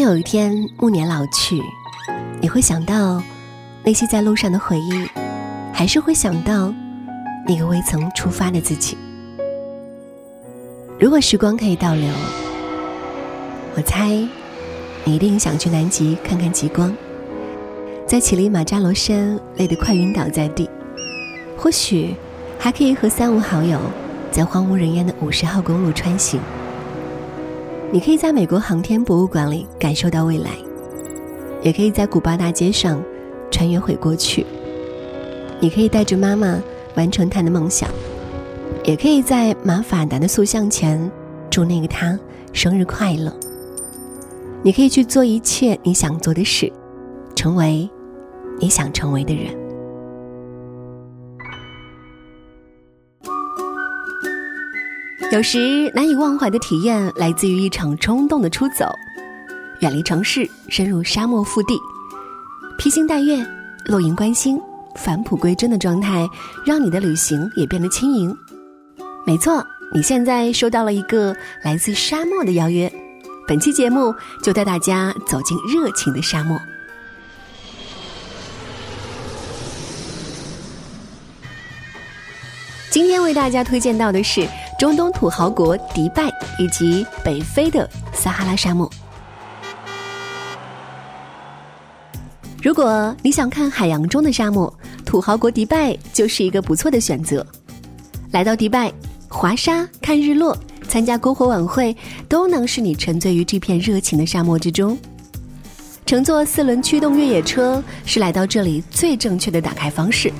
有一天暮年老去，你会想到那些在路上的回忆，还是会想到那个未曾出发的自己？如果时光可以倒流，我猜你一定想去南极看看极光，在乞力马扎罗山累得快晕倒在地，或许还可以和三五好友在荒无人烟的五十号公路穿行。你可以在美国航天博物馆里感受到未来，也可以在古巴大街上穿越回过去。你可以带着妈妈完成她的梦想，也可以在马法达的塑像前祝那个他生日快乐。你可以去做一切你想做的事，成为你想成为的人。有时难以忘怀的体验来自于一场冲动的出走，远离城市，深入沙漠腹地，披星戴月，露营观星，返璞归真的状态，让你的旅行也变得轻盈。没错，你现在收到了一个来自沙漠的邀约，本期节目就带大家走进热情的沙漠。今天为大家推荐到的是。中东土豪国迪拜以及北非的撒哈拉沙漠。如果你想看海洋中的沙漠，土豪国迪拜就是一个不错的选择。来到迪拜，滑沙、看日落、参加篝火晚会，都能使你沉醉于这片热情的沙漠之中。乘坐四轮驱动越野车是来到这里最正确的打开方式。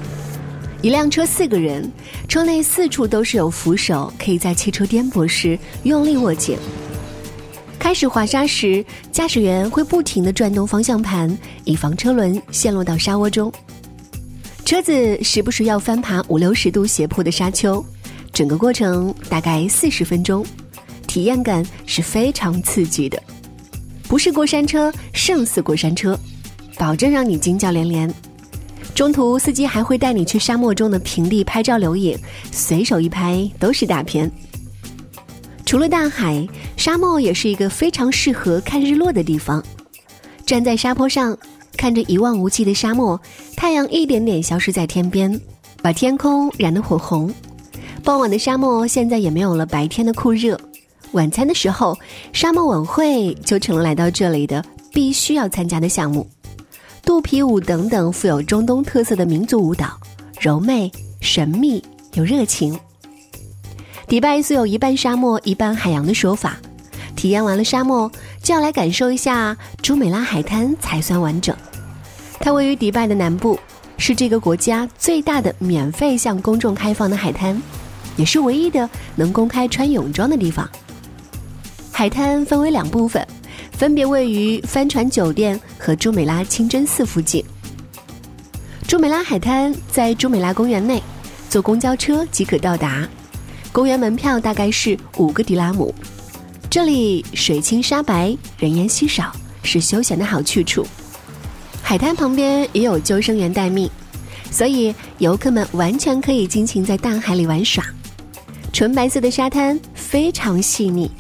一辆车四个人，车内四处都是有扶手，可以在汽车颠簸时用力握紧。开始滑沙时，驾驶员会不停地转动方向盘，以防车轮陷落到沙窝中。车子时不时要翻爬五六十度斜坡的沙丘，整个过程大概四十分钟，体验感是非常刺激的。不是过山车胜似过山车，保证让你惊叫连连。中途，司机还会带你去沙漠中的平地拍照留影，随手一拍都是大片。除了大海，沙漠也是一个非常适合看日落的地方。站在沙坡上，看着一望无际的沙漠，太阳一点点消失在天边，把天空染得火红。傍晚的沙漠现在也没有了白天的酷热。晚餐的时候，沙漠晚会就成了来到这里的必须要参加的项目。肚皮舞等等富有中东特色的民族舞蹈，柔媚、神秘又热情。迪拜素有一半沙漠一半海洋的说法，体验完了沙漠，就要来感受一下朱美拉海滩才算完整。它位于迪拜的南部，是这个国家最大的免费向公众开放的海滩，也是唯一的能公开穿泳装的地方。海滩分为两部分。分别位于帆船酒店和朱美拉清真寺附近。朱美拉海滩在朱美拉公园内，坐公交车即可到达。公园门票大概是五个迪拉姆。这里水清沙白，人烟稀少，是休闲的好去处。海滩旁边也有救生员待命，所以游客们完全可以尽情在大海里玩耍。纯白色的沙滩非常细腻。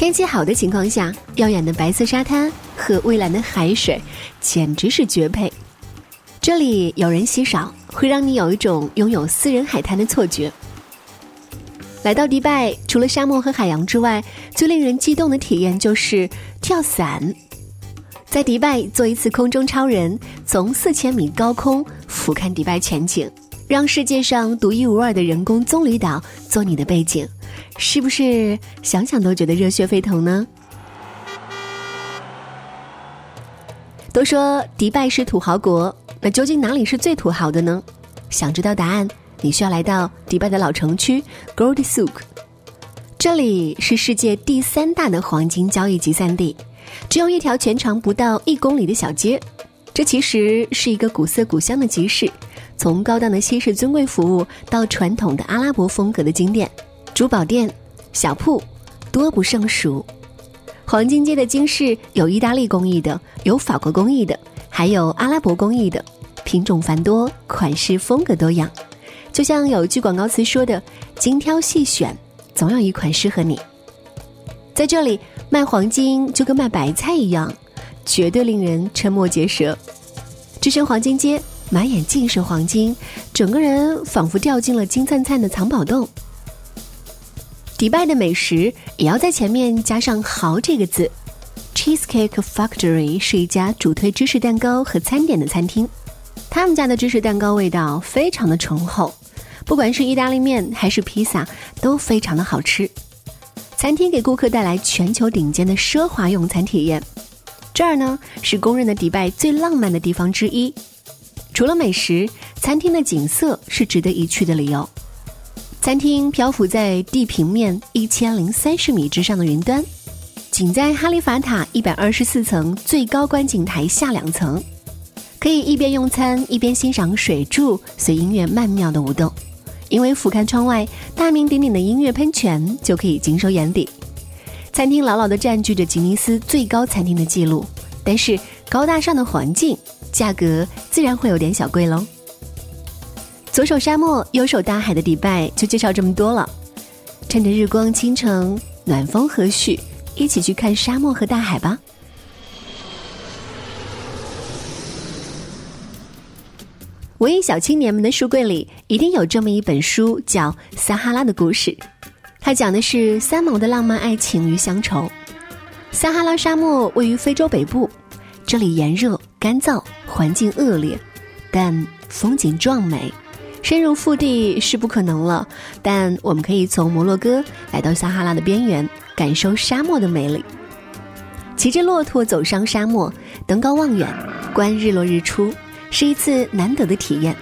天气好的情况下，耀眼的白色沙滩和蔚蓝的海水简直是绝配。这里有人稀少，会让你有一种拥有私人海滩的错觉。来到迪拜，除了沙漠和海洋之外，最令人激动的体验就是跳伞。在迪拜做一次空中超人，从四千米高空俯瞰迪拜全景，让世界上独一无二的人工棕榈岛做你的背景。是不是想想都觉得热血沸腾呢？都说迪拜是土豪国，那究竟哪里是最土豪的呢？想知道答案，你需要来到迪拜的老城区 Gold Souk，这里是世界第三大的黄金交易集散地，只有一条全长不到一公里的小街。这其实是一个古色古香的集市，从高档的西式尊贵服务到传统的阿拉伯风格的金店。珠宝店、小铺多不胜数。黄金街的金饰有意大利工艺的，有法国工艺的，还有阿拉伯工艺的，品种繁多，款式风格多样。就像有句广告词说的：“精挑细选，总有一款适合你。”在这里，卖黄金就跟卖白菜一样，绝对令人瞠目结舌。置身黄金街，满眼尽是黄金，整个人仿佛掉进了金灿灿的藏宝洞。迪拜的美食也要在前面加上“豪”这个字。Cheesecake Factory 是一家主推芝士蛋糕和餐点的餐厅，他们家的芝士蛋糕味道非常的醇厚，不管是意大利面还是披萨都非常的好吃。餐厅给顾客带来全球顶尖的奢华用餐体验。这儿呢是公认的迪拜最浪漫的地方之一。除了美食，餐厅的景色是值得一去的理由。餐厅漂浮在地平面一千零三十米之上的云端，仅在哈利法塔一百二十四层最高观景台下两层，可以一边用餐一边欣赏水柱随音乐曼妙的舞动。因为俯瞰窗外，大名鼎鼎的音乐喷泉就可以尽收眼底。餐厅牢牢地占据着吉尼斯最高餐厅的记录，但是高大上的环境，价格自然会有点小贵喽。左手沙漠，右手大海的迪拜就介绍这么多了。趁着日光倾城，暖风和煦，一起去看沙漠和大海吧。文艺小青年们的书柜里一定有这么一本书，叫《撒哈拉的故事》。它讲的是三毛的浪漫爱情与乡愁。撒哈拉沙漠位于非洲北部，这里炎热干燥，环境恶劣，但风景壮美。深入腹地是不可能了，但我们可以从摩洛哥来到撒哈拉的边缘，感受沙漠的美丽。骑着骆驼走上沙漠，登高望远，观日落日出。是一次难得的体验。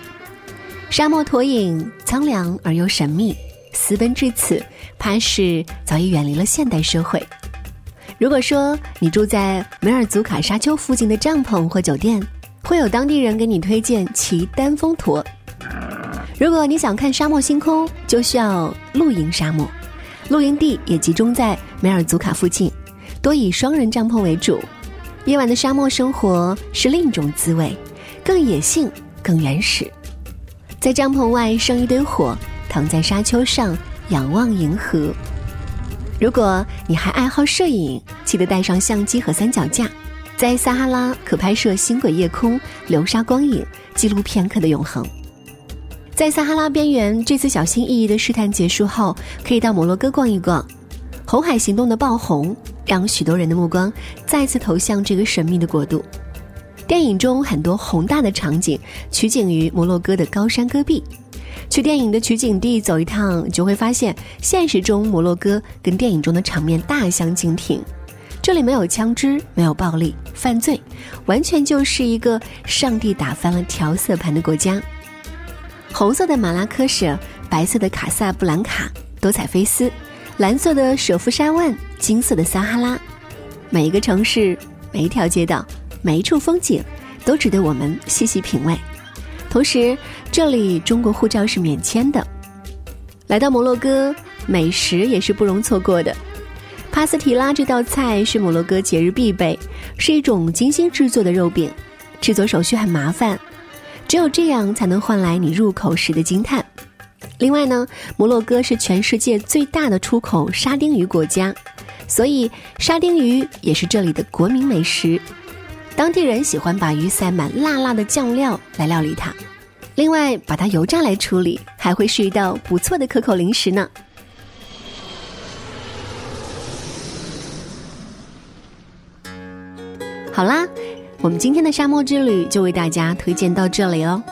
沙漠驼影苍凉而又神秘，私奔至此，怕是早已远离了现代社会。如果说你住在梅尔祖卡沙丘附近的帐篷或酒店，会有当地人给你推荐骑单峰驼。如果你想看沙漠星空，就需要露营沙漠。露营地也集中在梅尔祖卡附近，多以双人帐篷为主。夜晚的沙漠生活是另一种滋味。更野性，更原始，在帐篷外生一堆火，躺在沙丘上仰望银河。如果你还爱好摄影，记得带上相机和三脚架，在撒哈拉可拍摄星轨夜空、流沙光影，记录片刻的永恒。在撒哈拉边缘，这次小心翼翼的试探结束后，可以到摩洛哥逛一逛。红海行动的爆红，让许多人的目光再次投向这个神秘的国度。电影中很多宏大的场景取景于摩洛哥的高山戈壁，去电影的取景地走一趟，就会发现现实中摩洛哥跟电影中的场面大相径庭。这里没有枪支，没有暴力犯罪，完全就是一个上帝打翻了调色盘的国家。红色的马拉喀什，白色的卡萨布兰卡，多彩菲斯，蓝色的舍夫沙万，金色的撒哈拉，每一个城市，每一条街道。每一处风景都值得我们细细品味，同时这里中国护照是免签的。来到摩洛哥，美食也是不容错过的。帕斯提拉这道菜是摩洛哥节日必备，是一种精心制作的肉饼，制作手续很麻烦，只有这样才能换来你入口时的惊叹。另外呢，摩洛哥是全世界最大的出口沙丁鱼国家，所以沙丁鱼也是这里的国民美食。当地人喜欢把鱼塞满辣辣的酱料来料理它，另外把它油炸来处理，还会是一道不错的可口零食呢。好啦，我们今天的沙漠之旅就为大家推荐到这里哦。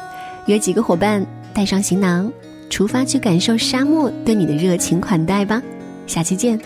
约几个伙伴，带上行囊，出发去感受沙漠对你的热情款待吧。下期见。